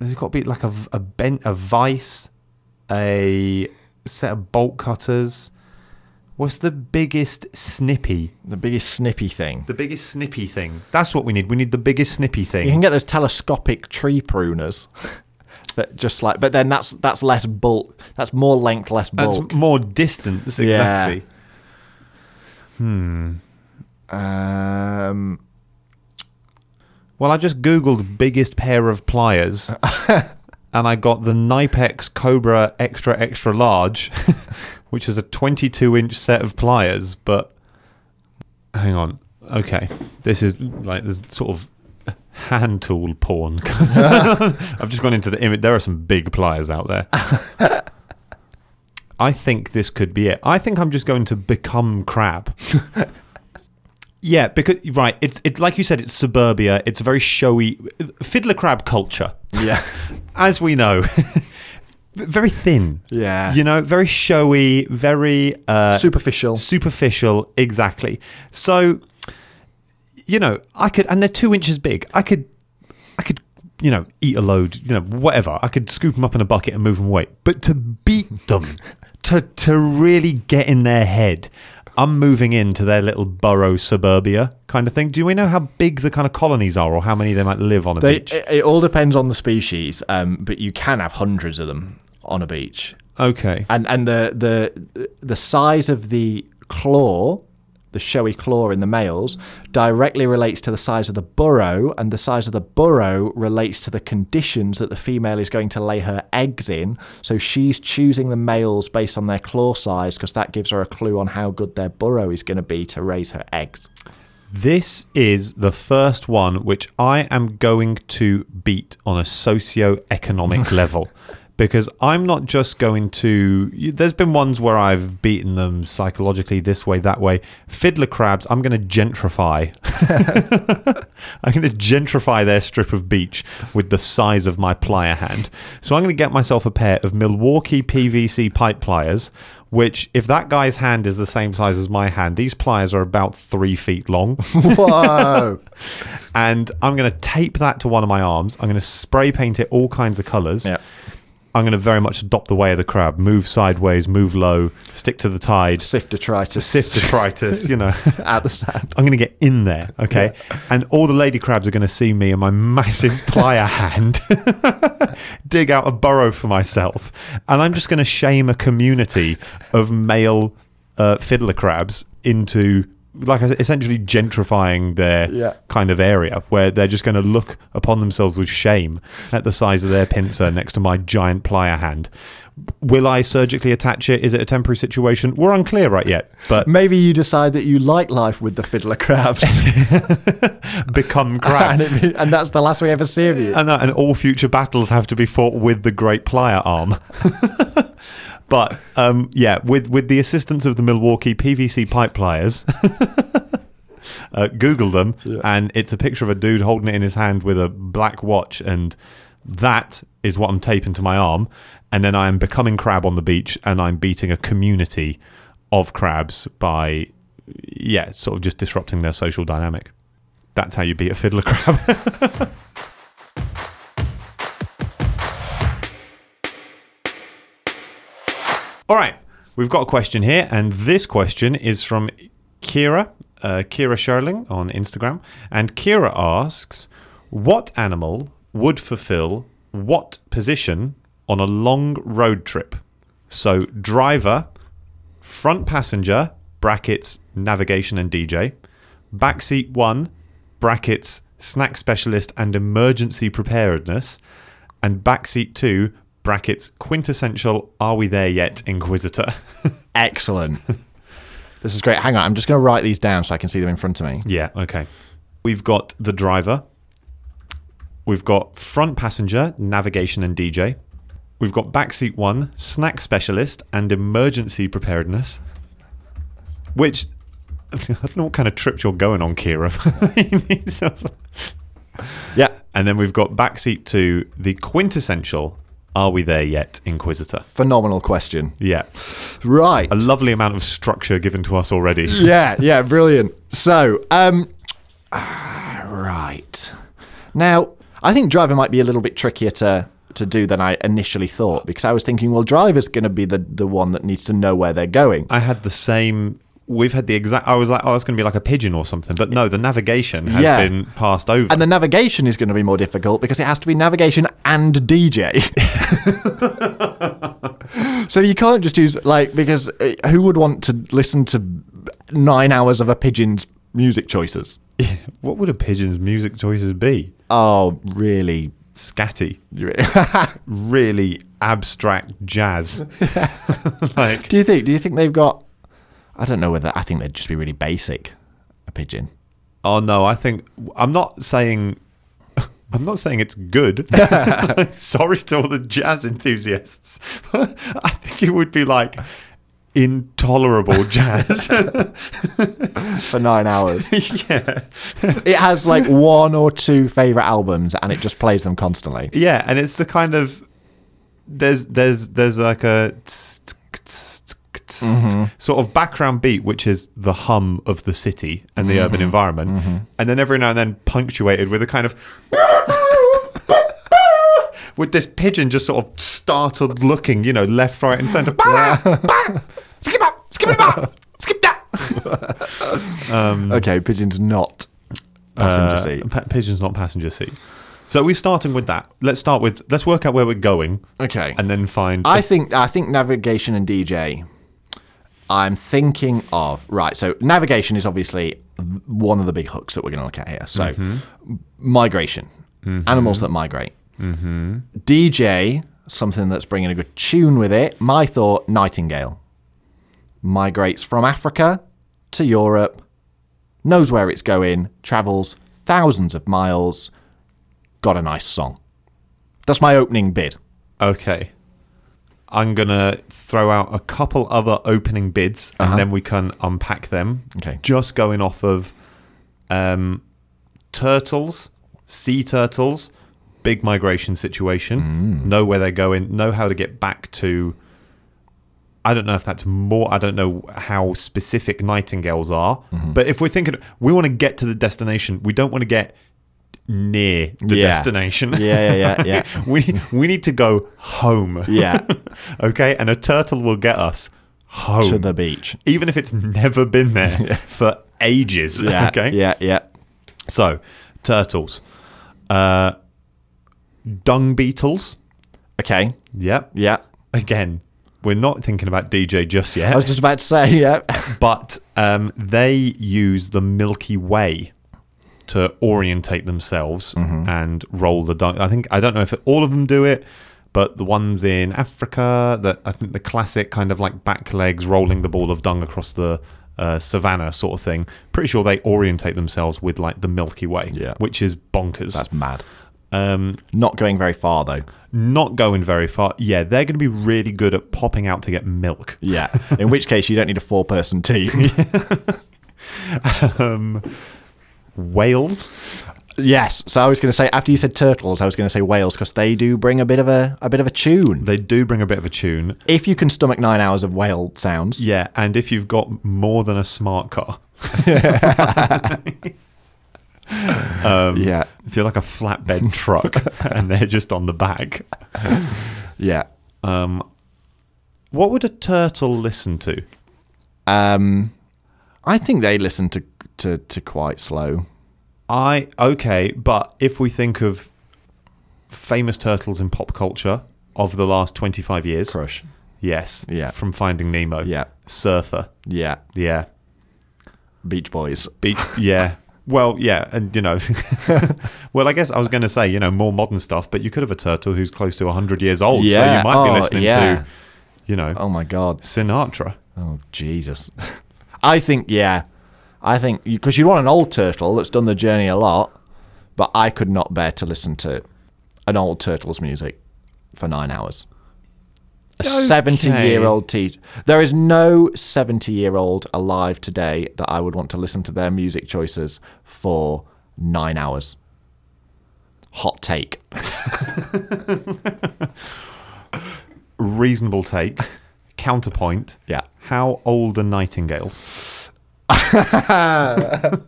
There's got to be like a, a bent, a vice, a set of bolt cutters. What's the biggest snippy? The biggest snippy thing. The biggest snippy thing. That's what we need. We need the biggest snippy thing. You can get those telescopic tree pruners. that just like, but then that's that's less bulk. That's more length, less bulk. That's more distance, Yeah. exactly. Um, Well, I just googled biggest pair of pliers, and I got the Knipex Cobra Extra Extra Large, which is a 22 inch set of pliers. But hang on, okay, this is like this sort of hand tool porn. I've just gone into the image. There are some big pliers out there. I think this could be it. I think I'm just going to become crab. Yeah, because right, it's it like you said, it's suburbia. It's a very showy fiddler crab culture, yeah, as we know. very thin, yeah. you know, very showy, very uh, Superficial. superficial. Exactly. So, you know, I could, and they're two inches big. I could, I could, you know, eat a load. You know, whatever. I could scoop them up in a bucket and move them away. But to beat them, to to really get in their head. I'm moving into their little burrow suburbia kind of thing. Do we know how big the kind of colonies are, or how many they might live on a They, beach? it, it all depends on the species, um, but you can have hundreds of them on a beach, okay. and and the the the size of the claw, the showy claw in the males, directly relates to the size of the burrow, and the size of the burrow relates to the conditions that the female is going to lay her eggs in. So she's choosing the males based on their claw size because that gives her a clue on how good their burrow is going to be to raise her eggs. This is the first one which I am going to beat on a socio-economic level because I'm not just going to there's been ones where I've beaten them psychologically this way that way fiddler crabs I'm going to gentrify I'm going to gentrify their strip of beach with the size of my plier hand so I'm going to get myself a pair of Milwaukee PVC pipe pliers which if that guy's hand is the same size as my hand these pliers are about three feet long Whoa! and I'm going to tape that to one of my arms. I'm going to spray paint it all kinds of colors. Yep. I'm going to very much adopt the way of the crab, move sideways, move low, stick to the tide, Sift detritus. sift detritus, you know. out the sand. I'm going to get in there, okay? And all the lady crabs are going to see me and my massive plier hand dig out a burrow for myself. And I'm just going to shame a community of male uh, fiddler crabs into, like, essentially gentrifying their Yeah. kind of area where they're just going to look upon themselves with shame at the size of their pincer next to my giant plier hand. Will I surgically attach it? Is it a temporary situation? We're unclear right yet, but Maybe you decide that you like life with the fiddler crabs, become crab. and, and that's the last we ever see of you. and, that, and all future battles have to be fought with the great plier arm. but um, yeah, with with the assistance of the Milwaukee PVC pipe pliers, uh, Google them, and it's a picture of a dude holding it in his hand with a black watch, and that is what I'm taping to my arm. And then I am becoming crab on the beach, and I'm beating a community of crabs by, yeah, sort of just disrupting their social dynamic. That's how you beat a fiddler crab. All right, we've got a question here, and this question is from Kira, uh, Kira Sherling on Instagram. And Kira asks, What animal would fulfill what position on a long road trip? So, driver, front passenger, brackets, navigation and DJ, backseat one, brackets, snack specialist and emergency preparedness, and backseat two, brackets, quintessential, are we there yet, inquisitor? Excellent. this is great. Hang on, I'm just going to write these down so I can see them in front of me. Yeah, okay. We've got the driver. We've got front passenger, navigation and DJ. We've got backseat one, snack specialist and emergency preparedness. Which I don't know what kind of trip you're going on, Kira. Yeah. and then we've got backseat two, the quintessential Are we there yet, Inquisitor? Phenomenal question. Yeah. Right. A lovely amount of structure given to us already. yeah, yeah, brilliant. So, um, ah, right now, I think driver might be a little bit trickier to to do than I initially thought because I was thinking, well, driver's going to be the the one that needs to know where they're going. I had the same. We've had the exact. I was like, oh, it's going to be like a pigeon or something. But no, the navigation has Yeah. been passed over. And the navigation is going to be more difficult because it has to be navigation and DJ. so you can't just use like because uh, who would want to listen to nine hours of a pigeon's music choices? what would a pigeon's music choices be? Oh, really? Scatty, really abstract jazz. like, do you think? Do you think they've got? I don't know whether I think they'd just be really basic. A pigeon. oh no, I think I'm not saying. I'm not saying it's good. Sorry to all the jazz enthusiasts. I think it would be like intolerable jazz. for nine hours. yeah. it has like one or two favorite albums, and it just plays them constantly. Yeah, and it's the kind of there's there's there's like a Mm-hmm. sort of background beat which is the hum of the city and the urban mm-hmm. environment. Mm-hmm. And then every now and then punctuated with a kind of with this pigeon just sort of startled looking you know left right and center. Skip up skip it up skip that. Um, okay, pigeon's not passenger Uh, seat. pa- pigeon's not passenger seat. So we're starting with that. Let's start with let's work out where we're going Okay, and then find I think I think navigation and DJ. I'm thinking of right. So navigation is obviously one of the big hooks that we're going to look at here. So mm-hmm. migration, mm-hmm. animals that migrate. Mm-hmm. DJ, something that's bringing a good tune with it. My thought: nightingale migrates from Africa to Europe, knows where it's going, travels thousands of miles, got a nice song. That's my opening bid. Okay. I'm going to throw out a couple other opening bids and uh-huh. then we can unpack them. Okay. Just going off of um, turtles, sea turtles, big migration situation, mm. know where they're going, know how to get back to. I don't know if that's more, I don't know how specific nightingales are, mm-hmm. but if we're thinking, we want to get to the destination, we don't want to get near the Yeah. destination. Yeah, yeah, yeah, yeah. we we need to go home. Yeah. okay, and a turtle will get us home, to the beach. even if it's never been there for ages. Yeah. Okay. Yeah. Yeah. So, turtles, uh, dung beetles. Okay. Yep. Yeah. Again, we're not thinking about DJ just yet. I was just about to say, yeah. but um, they use the Milky Way to orientate themselves Mm-hmm. and roll the dung. I think I don't know if all of them do it, but the ones in Africa, that I think the classic kind of like back legs rolling the ball of dung across the uh, savannah sort of thing. Pretty sure they orientate themselves with like the Milky Way, Yeah. which is bonkers. That's mad. um, Not going very far though. not going very far. Yeah, they're going to be really good at popping out to get milk. Yeah. In which case, you don't need a four-person team. um, whales. Yes. So I was going to say after you said turtles, I was going to say whales because they do bring a bit of a a bit of a tune. They do bring a bit of a tune. If you can stomach nine hours of whale sounds, Yeah, and if you've got more than a smart car, um, yeah, if you're like a flatbed truck and they're just on the back, yeah. um, what would a turtle listen to? Um, I think they listen to to to quite slow. I okay, but if we think of famous turtles in pop culture of the last 25 years, Crush. yes, Yeah. from Finding Nemo, Yeah, Surfer, yeah. yeah, Beach Boys. Beach, yeah. Well, yeah, and you know, well, I guess I was going to say, you know, more modern stuff, but you could have a turtle who's close to 100 years old, yeah. so you might be Oh, listening yeah. to, you know, Oh my god. Sinatra. Oh Jesus. I think yeah. I think because you want an old turtle that's done the journey a lot, but I could not bear to listen to an old turtle's music for nine hours. A Okay. seventy-year-old teacher. There is no seventy-year-old alive today that I would want to listen to their music choices for nine hours. Hot take. Reasonable take. Counterpoint. Yeah. How old are nightingales?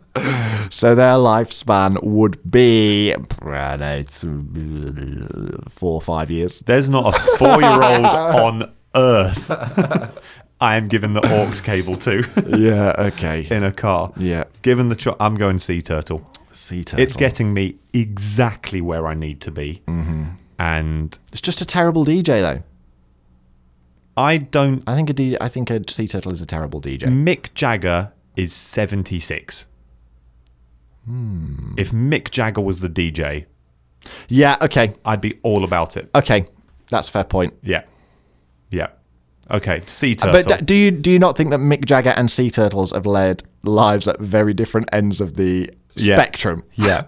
So their lifespan would be know, four or five years. There's not a four year old on earth I am given the aux cable to Yeah. Okay. in a car. Yeah. Given the cho- I'm going sea turtle. Sea turtle. It's getting me exactly where I need to be. Mm-hmm. And It's just a terrible DJ though. I don't. I think a D- I think a sea turtle is a terrible DJ. Mick Jagger is 76. If Mick Jagger was the DJ, Yeah. Okay. I'd be all about it. Okay. That's a fair point. Yeah. Yeah. Okay. Sea turtle. But do you do you not think that Mick Jagger and sea turtles have led lives at very different ends of the Yeah. spectrum? yeah.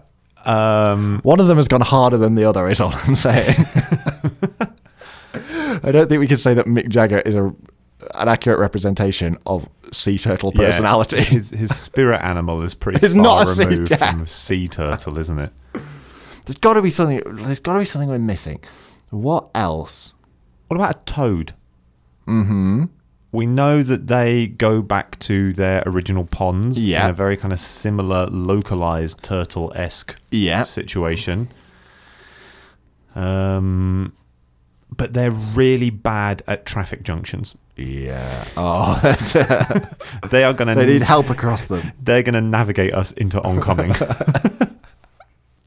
Um, One of them has gone harder than the other. Is all I'm saying. I don't think we can say that Mick Jagger is a an accurate representation of sea turtle yeah. personality. His, his spirit animal is pretty It's far not a sea- removed yeah. from a sea turtle, isn't it? There's got to be something. There's got to be something we're missing. What else? What about a toad? Mm-hmm. We know that they go back to their original ponds Yeah. in a very kind of similar, localized turtle esque Yeah. situation. Um, but they're really bad at traffic junctions. Yeah. Oh, They are going to. they need help across them. they're going to navigate us into oncoming.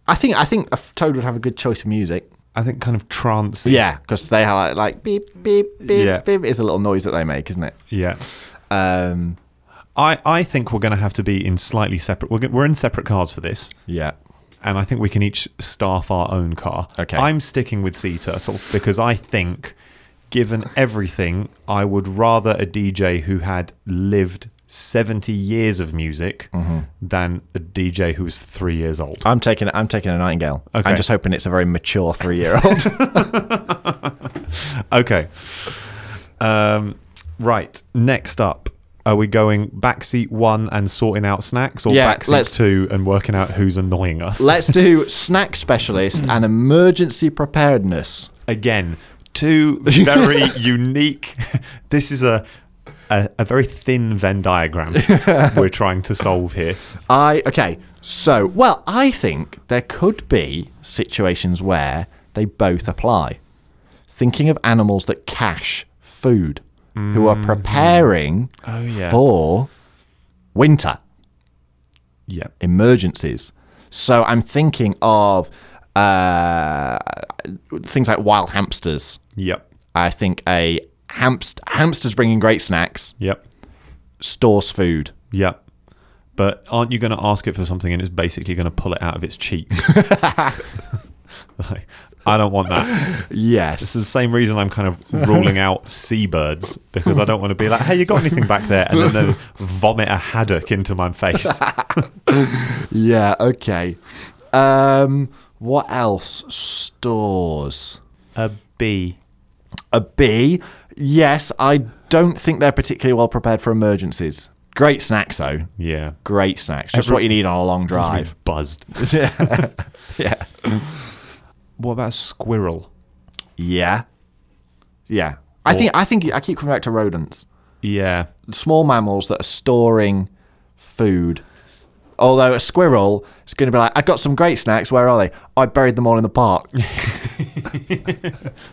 I think. I think a toad would have a good choice of music. I think kind of trance. Yeah, because they have like, like beep beep beep Yeah. beep. Is a little noise that they make, isn't it? Yeah. Um. I, I think we're going to have to be in slightly separate. We're, we're in separate cars for this. Yeah. And I think we can each staff our own car. Okay. I'm sticking with Sea Turtle because I think, given everything, I would rather a DJ who had lived 70 years of music Mm-hmm. than a DJ who was three years old. I'm taking. I'm taking a nightingale. Okay. I'm just hoping it's a very mature three year old. Okay. Um, right. Next up. Are we going backseat one and sorting out snacks, or Yeah, backseat two and working out who's annoying us? Let's do snack specialist and emergency preparedness. again two very unique this is a, a a very thin venn diagram we're trying to solve here I okay. So, well, I think there could be situations where they both apply. Thinking of animals that cache food, who are preparing Oh, yeah. for winter yeah emergencies. So I'm thinking of uh, things like wild hamsters. yep I think a hamster hamsters bringing great snacks, yep stores food. yep but aren't you going to ask it for something and it's basically going to pull it out of its cheeks like, i don't want that Yes. this is the same reason i'm kind of ruling out seabirds because i don't want to be like hey you got anything back there and then they vomit a haddock into my face Yeah, okay. Um, what else? Stores. a bee A bee. Yes, I don't think they're particularly well prepared for emergencies. Great snacks though. Yeah. Great snacks. Just Every- what you need on a long drive. Buzzed. yeah. yeah. What about a squirrel? Yeah. Yeah. I Or- think I think I keep coming back to rodents. Yeah. Small mammals that are storing food. Although a squirrel is going to be like, I got some great snacks. Where are they? I buried them all in the park.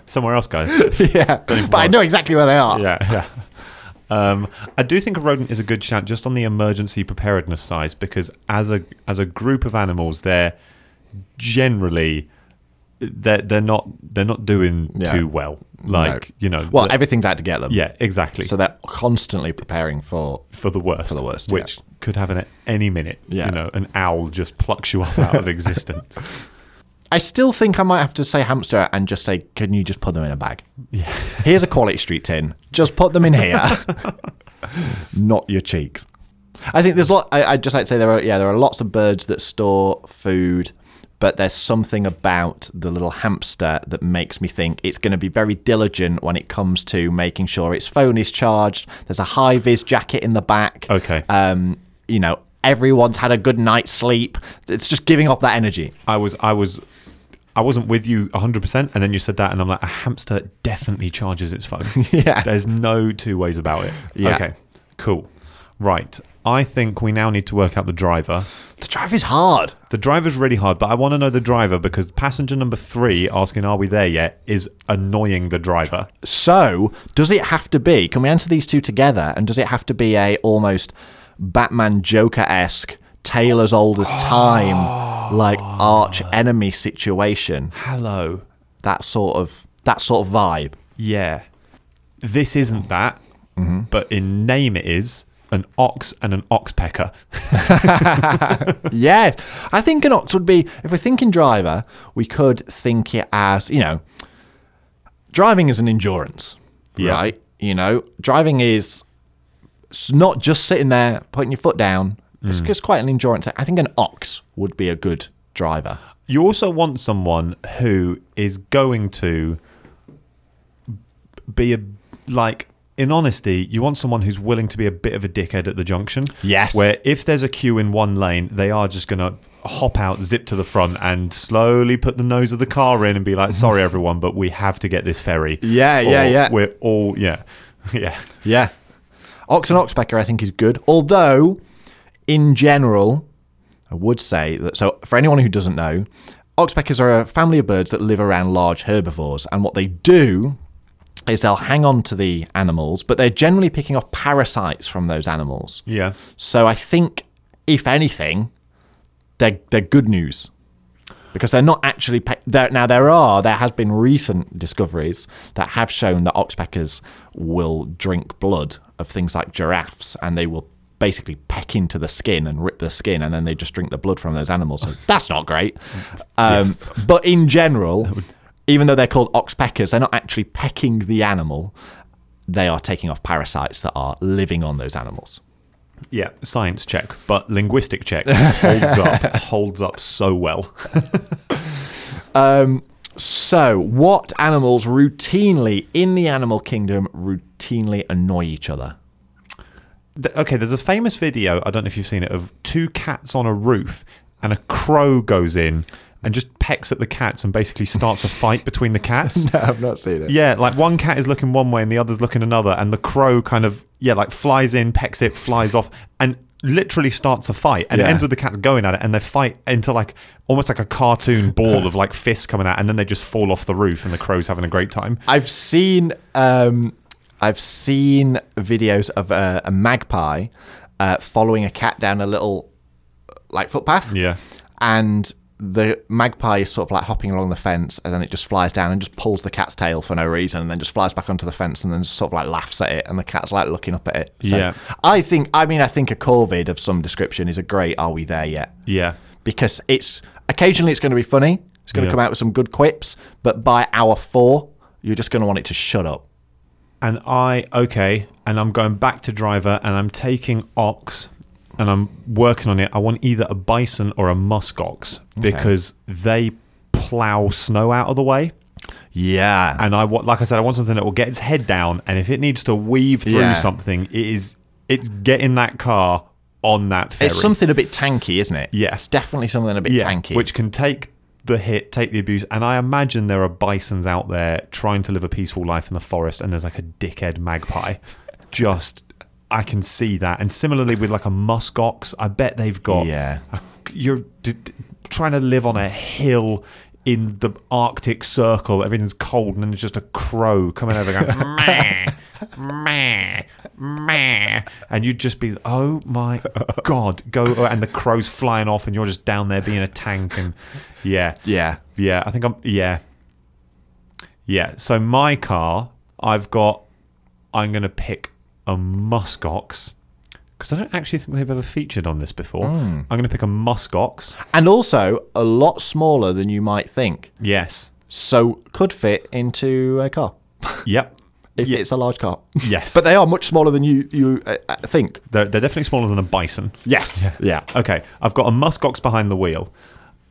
Somewhere else, guys. yeah, but I know exactly where they are. yeah. Yeah. Um, I do think a rodent is a good shout just on the emergency preparedness side because as a as a group of animals, they're generally they're they're not they're not doing Yeah. too well. Like No. you know, Well, everything's out to get them. yeah, exactly. So they're constantly preparing for. for the worst, For the worst, which could happen at any minute. Yeah. You know, an owl just plucks you up out of existence. I still think I might have to say hamster and just say, can you just put them in a bag? Yeah. Here's a quality street tin. Just put them in here, not your cheeks. I think there's a lot. I, I'd just like to say there are yeah there are lots of birds that store food, but there's something about the little hamster that makes me think it's going to be very diligent when it comes to making sure its phone is charged. There's a high vis jacket in the back. Okay. Um, you know, everyone's had a good night's sleep. It's just giving off that energy. I was I was I wasn't with you 100% and then you said that and I'm like a hamster definitely charges its phone. Yeah. There's no two ways about it. Yeah. Okay. Cool. Right. I think we now need to work out the driver. The drive is hard. The driver's really hard, but I want to know the driver because passenger number 3 asking are we there yet is annoying the driver. So, does it have to be? Can we answer these two together? And does it have to be a almost Batman Joker esque, tale as old as time, like arch enemy situation? Hello. That sort of that sort of vibe. Yeah. This isn't that, Mm-hmm. but in name it is an ox and an oxpecker. yes, I think an ox would be. If we're thinking driver, we could think it as you know, driving is an endurance, Yeah. right? You know, driving is it's not just sitting there putting your foot down. It's mm. just quite an endurance. I think an ox would be a good driver. You also want someone who is going to be a like in honesty, you want someone who's willing to be a bit of a dickhead at the junction. Yes. Where if there's a queue in one lane, they are just going to hop out, zip to the front, and slowly put the nose of the car in and be like, "Sorry, everyone, but we have to get this ferry." Yeah, yeah, yeah. We're all yeah, yeah. Yeah. Ox and oxpecker, I think, is good. Although, in general, I would say that. So, for anyone who doesn't know, oxpeckers are a family of birds that live around large herbivores. And what they do is they'll hang on to the animals, but they're generally picking off parasites from those animals. Yeah. So, I think, if anything, they're, they're good news. Because they're not actually pe- there now. There are there has been recent discoveries that have shown that oxpeckers will drink blood of things like giraffes, and they will basically peck into the skin and rip the skin, and then they just drink the blood from those animals. So that's not great. Um, But in general, even though they're called oxpeckers, they're not actually pecking the animal. They are taking off parasites that are living on those animals. Yeah, science check, but linguistic check holds up holds up so well. Um, so, what animals routinely in the animal kingdom routinely annoy each other? Th- Okay, there's a famous video, I don't know if you've seen it, of two cats on a roof and a crow goes in and just pecks at the cats and basically starts a fight between the cats. no, I've not seen it. Yeah, like one cat is looking one way and the other's looking another, and the crow kind of yeah, like flies in, pecks it, flies off, and literally starts a fight. And it ends with the cats going at it, and they fight into like almost like a cartoon ball of like fists coming out, and then they just fall off the roof, and the crow's having a great time. I've seen um, I've seen videos of a, a magpie uh, following a cat down a little like footpath. Yeah. And the magpie is sort of like hopping along the fence, and then it just flies down and just pulls the cat's tail for no reason, and then just flies back onto the fence, and then sort of like laughs at it, and the cat's like looking up at it. So Yeah. I think. I mean, I think a corvid of some description is a great. Are we there yet? Yeah. because it's occasionally it's going to be funny. It's going to come out with some good quips, but by hour four, you're just going to want it to shut up. and I okay, and I'm going back to driver, and I'm taking ox, and I'm working on it. I want either a bison or a musk ox because they plow snow out of the way, Yeah, and I want, like I said, I want something that will get its head down, and if it needs to weave through Yeah. something, it is it's getting that car on that ferry. It's something a bit tanky, isn't it? Yes, It's definitely something a bit yeah, tanky. which can take the hit, take the abuse. And I imagine there are bisons out there trying to live a peaceful life in the forest, and there's like a dickhead magpie. Just, I can see that. And similarly with like a muskox, I bet they've got. Yeah. a- you're d- d- trying to live on a hill. In the Arctic Circle, everything's cold, and then there's just a crow coming over going, meh, meh, meh. And you'd just be, oh my God, go. And the crow's flying off, and you're just down there being a tank. And yeah, yeah. yeah, I think I'm, yeah. Yeah, so my car, I've got, I'm going to pick a Muskox. Because I don't actually think they've ever featured on this before. I'm going to pick a Muskox. And also a lot smaller than you might think. Yes. So could fit into a car Yep. if Ye- it's a large car. Yes. but they are much smaller than you you uh, uh, think. they're, they're definitely smaller than a bison. Yes. Yeah. Okay, I've got a muskox behind the wheel.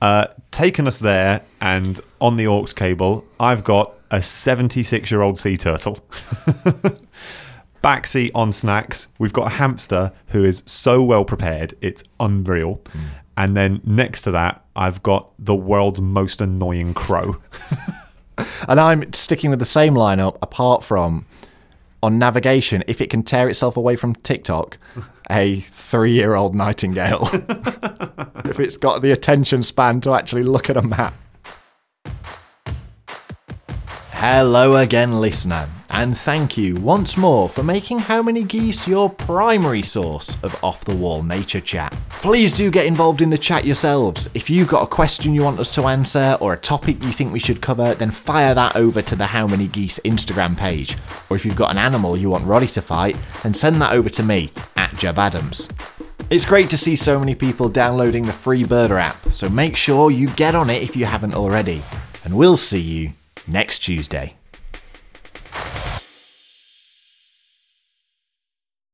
Uh, taken us there, and on the aux cable, I've got a 76 year old sea turtle. Backseat on snacks, we've got a hamster who is so well prepared, it's unreal. Hmm. And then next to that, I've got the world's most annoying crow. And I'm sticking with the same lineup apart from on navigation, if it can tear itself away from TikTok, a three year old nightingale. if it's got the attention span to actually look at a map. Hello again, listener, and thank you once more for making How Many Geese your primary source of off the wall nature chat. Please do get involved in the chat yourselves. If you've got a question you want us to answer or a topic you think we should cover, then fire that over to the How Many Geese Instagram page. Or if you've got an animal you want Roddy to fight, then send that over to me at Jack Baddams. It's great to see so many people downloading the free Birda app, so make sure you get on it if you haven't already. And we'll see you next Tuesday.